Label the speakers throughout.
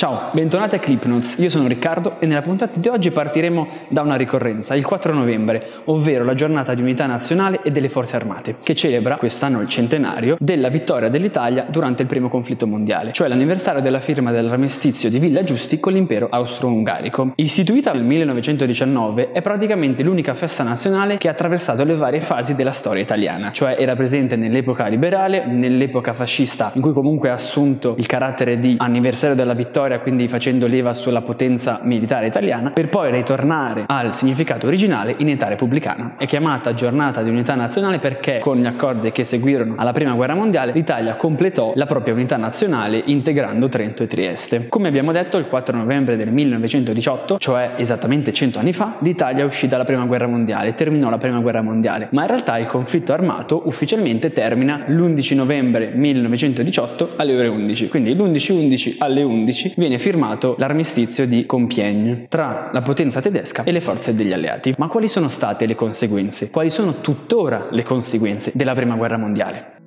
Speaker 1: Ciao, bentornati a Clipnotes, io sono Riccardo e nella puntata di oggi partiremo da una ricorrenza, il 4 novembre, ovvero la giornata di unità nazionale e delle forze armate, che celebra quest'anno il centenario della vittoria dell'Italia durante il primo conflitto mondiale, cioè l'anniversario della firma dell'armistizio di Villa Giusti con l'impero austro-ungarico. Istituita nel 1919, è praticamente l'unica festa nazionale che ha attraversato le varie fasi della storia italiana, cioè era presente nell'epoca liberale, nell'epoca fascista, in cui comunque ha assunto il carattere di anniversario della vittoria storia, quindi facendo leva sulla potenza militare italiana, per poi ritornare al significato originale in età repubblicana. È chiamata giornata di unità nazionale perché con gli accordi che seguirono alla prima guerra mondiale l'Italia completò la propria unità nazionale integrando Trento e Trieste. Come abbiamo detto, il 4 novembre del 1918, cioè esattamente 100 anni fa, l'Italia uscì dalla prima guerra mondiale, terminò la prima guerra mondiale, ma in realtà il conflitto armato ufficialmente termina l'11 novembre 1918 alle ore 11, quindi l'11-11 alle 11 viene firmato l'armistizio di Compiègne tra la potenza tedesca e le forze degli alleati. Ma quali sono state le conseguenze? Quali sono tuttora le conseguenze della Prima Guerra Mondiale?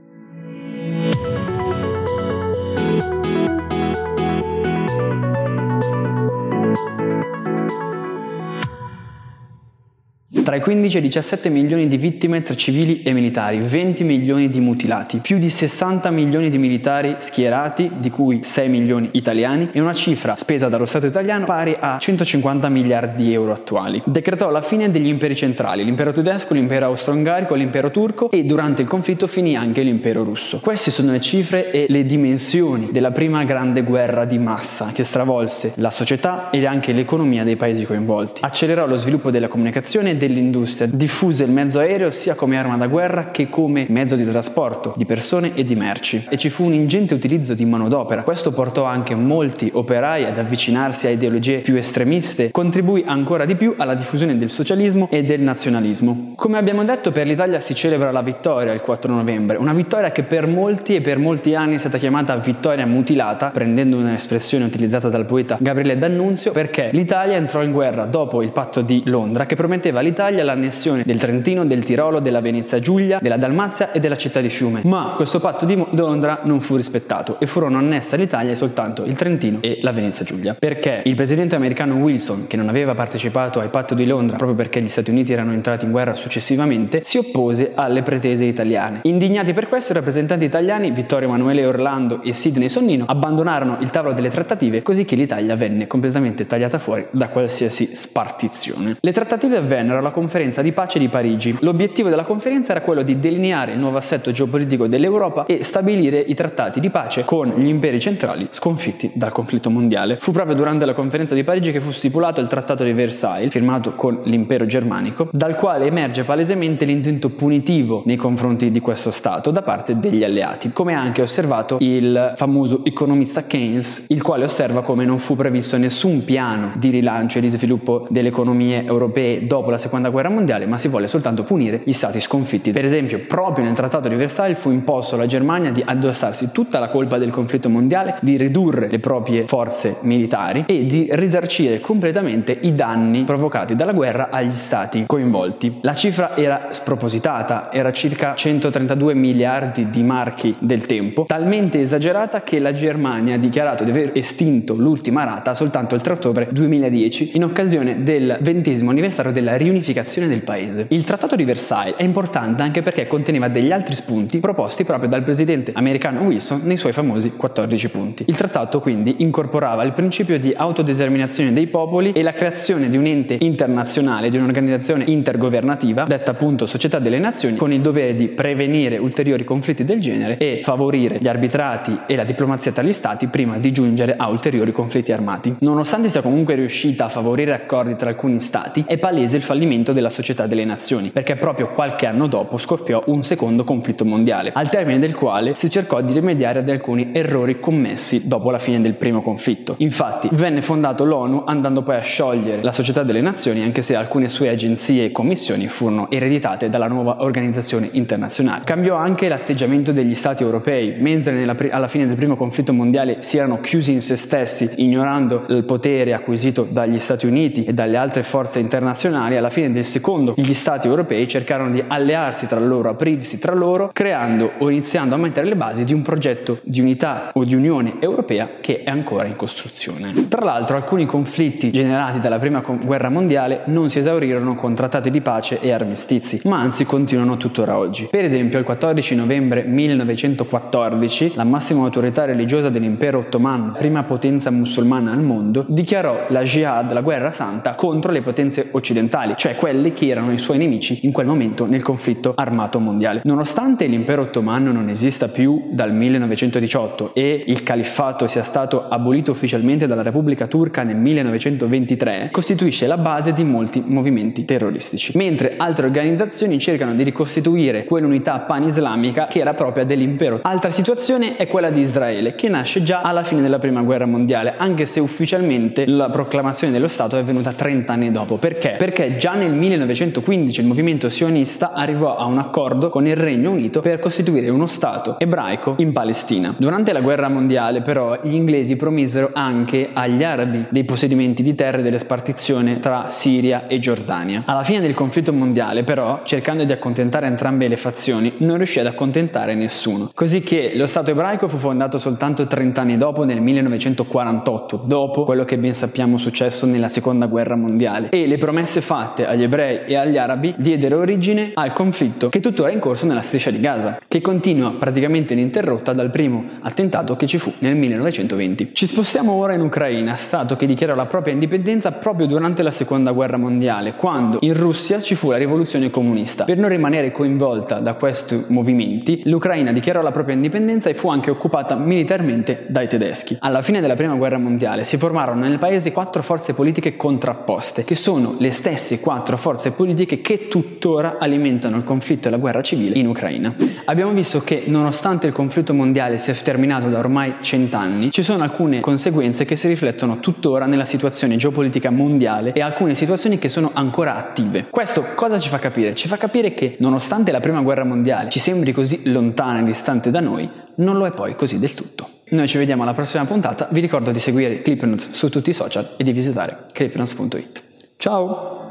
Speaker 1: Tra i 15 e i 17 milioni di vittime tra civili e militari, 20 milioni di mutilati, più di 60 milioni di militari schierati, di cui 6 milioni italiani, e una cifra spesa dallo Stato italiano pari a 150 miliardi di euro attuali. Decretò la fine degli imperi centrali, l'impero tedesco, l'impero austro-ungarico, l'impero turco e durante il conflitto finì anche l'impero russo. Queste sono le cifre e le dimensioni della prima grande guerra di massa che stravolse la società e anche l'economia dei paesi coinvolti. Accelerò lo sviluppo della comunicazione e del dell'industria diffuse il mezzo aereo sia come arma da guerra che come mezzo di trasporto di persone e di merci e ci fu un ingente utilizzo di manodopera. Questo portò anche molti operai ad avvicinarsi a ideologie più estremiste, contribuì ancora di più alla diffusione del socialismo e del nazionalismo. Come abbiamo detto, per l'Italia si celebra la vittoria il 4 novembre, una vittoria che per molti e per molti anni è stata chiamata vittoria mutilata, prendendo un'espressione utilizzata dal poeta Gabriele D'Annunzio, perché l'Italia entrò in guerra dopo il patto di Londra che prometteva all'Italia d'Italia l'annessione del Trentino, del Tirolo, della Venezia Giulia, della Dalmazia e della città di Fiume. Ma questo patto di Londra non fu rispettato e furono annesse all'Italia soltanto il Trentino e la Venezia Giulia. Perché il presidente americano Wilson, che non aveva partecipato al patto di Londra proprio perché gli Stati Uniti erano entrati in guerra successivamente, si oppose alle pretese italiane. Indignati per questo, i rappresentanti italiani Vittorio Emanuele Orlando e Sidney Sonnino abbandonarono il tavolo delle trattative così che l'Italia venne completamente tagliata fuori da qualsiasi spartizione. Le trattative avvennero alla conferenza di pace di Parigi. L'obiettivo della conferenza era quello di delineare il nuovo assetto geopolitico dell'Europa e stabilire i trattati di pace con gli imperi centrali sconfitti dal conflitto mondiale. Fu proprio durante la conferenza di Parigi che fu stipulato il trattato di Versailles, firmato con l'impero germanico, dal quale emerge palesemente l'intento punitivo nei confronti di questo Stato da parte degli alleati, come ha anche osservato il famoso economista Keynes, il quale osserva come non fu previsto nessun piano di rilancio e di sviluppo delle economie europee dopo la seconda seconda guerra mondiale, ma si volle soltanto punire gli stati sconfitti. Per esempio, proprio nel Trattato di Versailles fu imposto alla Germania di addossarsi tutta la colpa del conflitto mondiale, di ridurre le proprie forze militari e di risarcire completamente i danni provocati dalla guerra agli stati coinvolti. La cifra era spropositata, era circa 132 miliardi di marchi del tempo, talmente esagerata che la Germania ha dichiarato di aver estinto l'ultima rata soltanto il 3 ottobre 2010 in occasione del ventesimo anniversario della riunificazione pacificazione del paese. Il Trattato di Versailles è importante anche perché conteneva degli altri spunti proposti proprio dal presidente americano Wilson nei suoi famosi 14 punti. Il trattato quindi incorporava il principio di autodeterminazione dei popoli e la creazione di un ente internazionale, di un'organizzazione intergovernativa, detta appunto Società delle Nazioni, con il dovere di prevenire ulteriori conflitti del genere e favorire gli arbitrati e la diplomazia tra gli stati prima di giungere a ulteriori conflitti armati. Nonostante sia comunque riuscita a favorire accordi tra alcuni stati, è palese il fallimento fallimento della Società delle Nazioni, perché proprio qualche anno dopo scoppiò un secondo conflitto mondiale, al termine del quale si cercò di rimediare ad alcuni errori commessi dopo la fine del primo conflitto. Infatti venne fondato l'ONU andando poi a sciogliere la Società delle Nazioni, anche se alcune sue agenzie e commissioni furono ereditate dalla nuova organizzazione internazionale. Cambiò anche l'atteggiamento degli stati europei, mentre pri- alla fine del primo conflitto mondiale si erano chiusi in se stessi, ignorando il potere acquisito dagli Stati Uniti e dalle altre forze internazionali, alla fine fine del secondo gli stati europei cercarono di allearsi tra loro, aprirsi tra loro, creando o iniziando a mettere le basi di un progetto di unità o di unione europea che è ancora in costruzione. Tra l'altro alcuni conflitti generati dalla prima guerra mondiale non si esaurirono con trattati di pace e armistizi, ma anzi continuano tuttora oggi. Per esempio il 14 novembre 1914 la massima autorità religiosa dell'impero ottomano, prima potenza musulmana al mondo, dichiarò la jihad, la guerra santa, contro le potenze occidentali, cioè quelle che erano i suoi nemici in quel momento nel conflitto armato mondiale. Nonostante l'impero ottomano non esista più dal 1918 e il califfato sia stato abolito ufficialmente dalla Repubblica Turca nel 1923, costituisce la base di molti movimenti terroristici, mentre altre organizzazioni cercano di ricostituire quell'unità pan-islamica che era propria dell'impero. Altra situazione è quella di Israele, che nasce già alla fine della prima guerra mondiale, anche se ufficialmente la proclamazione dello Stato è avvenuta 30 anni dopo. Perché? Perché già nel 1915 il movimento sionista arrivò a un accordo con il Regno Unito per costituire uno Stato ebraico in Palestina. Durante la guerra mondiale però gli inglesi promisero anche agli arabi dei possedimenti di terre delle spartizione tra Siria e Giordania. Alla fine del conflitto mondiale però, cercando di accontentare entrambe le fazioni, non riuscì ad accontentare nessuno. Così che lo Stato ebraico fu fondato soltanto 30 anni dopo, nel 1948, dopo quello che ben sappiamo successo nella seconda guerra mondiale. E le promesse fatte agli ebrei e agli arabi diedero origine al conflitto che tuttora è in corso nella striscia di Gaza, che continua praticamente ininterrotta dal primo attentato che ci fu nel 1920. Ci spostiamo ora in Ucraina, stato che dichiarò la propria indipendenza proprio durante la seconda guerra mondiale, quando in Russia ci fu la rivoluzione comunista. Per non rimanere coinvolta da questi movimenti, l'Ucraina dichiarò la propria indipendenza e fu anche occupata militarmente dai tedeschi. Alla fine della prima guerra mondiale si formarono nel paese quattro forze politiche contrapposte, che sono le stesse quattro forze politiche che tuttora alimentano il conflitto e la guerra civile in Ucraina. Abbiamo visto che nonostante il conflitto mondiale sia terminato da ormai cent'anni, ci sono alcune conseguenze che si riflettono tuttora nella situazione geopolitica mondiale e alcune situazioni che sono ancora attive. Questo cosa ci fa capire? Ci fa capire che nonostante la prima guerra mondiale ci sembri così lontana e distante da noi, non lo è poi così del tutto. Noi ci vediamo alla prossima puntata, vi ricordo di seguire Clipnotes su tutti i social e di visitare clipnotes.it. Ciao!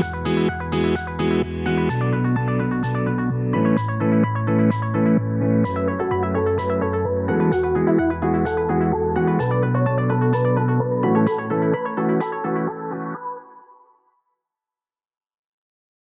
Speaker 1: Thank